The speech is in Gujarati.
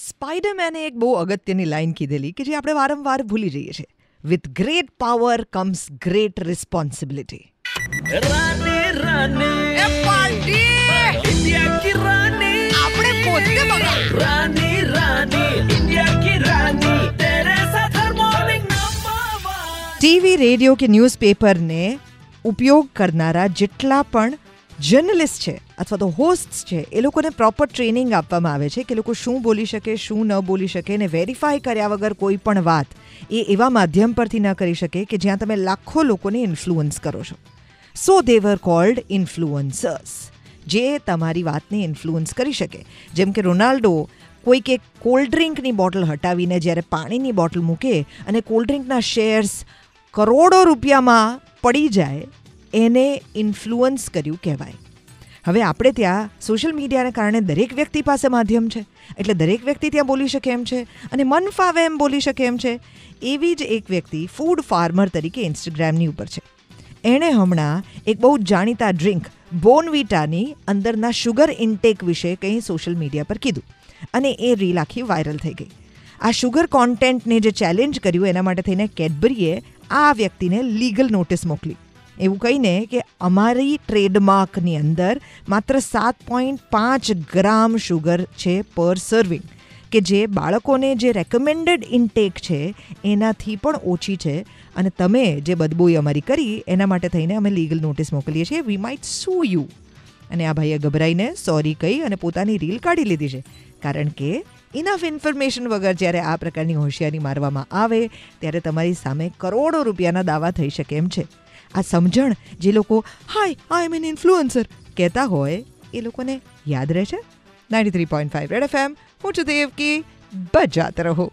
સ્પાઇડરમેને એક બહુ અગત્યની લાઈન કીધેલી કે જે આપણે વારંવાર ભૂલી જઈએ છીએ. With great power comes great responsibility TV radio કે ન્યૂઝપેપરને ઉપયોગ કરનારા જેટલા પણ જર્નલિસ્ટ છે અથવા તો હોસ્ટ છે, એ લોકોને પ્રોપર ટ્રેનિંગ આપવામાં આવે છે કે લોકો શું બોલી શકે, શું ન બોલી શકે ને વેરીફાઈ કર્યા વગર કોઈ પણ વાત એ એવા માધ્યમ પરથી ન કરી શકે કે જ્યાં તમે લાખો લોકોને ઇન્ફ્લુઅન્સ કરો છો. સો દેવર કોલ્ડ ઇન્ફ્લુઅન્સર્સ જે તમારી વાતને ઇન્ફ્લુઅન્સ કરી શકે. જેમ કે રોનાલ્ડો કોઈક એક કોલ્ડ ડ્રિંકની બોટલ હટાવીને જ્યારે પાણીની બોટલ મૂકે અને કોલ્ડ ડ્રિંકના શેર્સ કરોડો રૂપિયામાં પડી જાય એને ઇન્ફ્લુઅન્સ કર્યું કહેવાય. હવે આપણે ત્યાં સોશિયલ મીડિયાને કારણે દરેક વ્યક્તિ પાસે માધ્યમ છે. એટલે દરેક વ્યક્તિ ત્યાં બોલી શકે એમ છે અને મન ફાવે એમ બોલી શકે એમ છે. એવી જ એક વ્યક્તિ ફૂડ ફાર્મર તરીકે ઇન્સ્ટાગ્રામની ઉપર છે. એણે હમણાં એક બહુ જાણીતા ડ્રિંક બોનવીટાની અંદરના શુગર ઇન્ટેક વિશે કંઈ સોશિયલ મીડિયા પર કીધું. અને એ રીલ આખી વાયરલ થઈ ગઈ. આ શુગર કોન્ટેન્ટને જે ચેલેન્જ કર્યું એના માટે થઈને કેડબરીએ આ વ્યક્તિને લીગલ નોટિસ મોકલી. એવું કહીને કે અમારી ટ્રેડમાર્કની અંદર માત્ર સાત પોઈન્ટ પાંચ ગ્રામ શુગર છે પર સર્વિંગ કે જે બાળકોને જે રેકમેન્ડેડ ઇન્ટેક છે એનાથી પણ ઓછી છે. અને તમે જે બદબૂઈ અમારી કરી, એના માટે થઈને અમે લીગલ નોટિસ મોકલીએ છીએ. વી માઇટ સુ યુ અને આ ભાઈએ ગભરાઈને સોરી કહી અને પોતાની રીલ કાઢી લીધી છે. કારણ કે ઇનફ ઇન્ફોર્મેશન વગર જ્યારે આ પ્રકારની હોશિયારી મારવામાં આવે, ત્યારે તમારી સામે કરોડો રૂપિયાના દાવા થઈ શકે એમ છે. આ સમજણ જે લોકો હાય આઈ એમ એન ઇન્ફ્લુઅન્સર કહેતા હોય, એ લોકોને યાદ રહે છે ninety three point five red F M હું છું દેવકી બજાત રહો.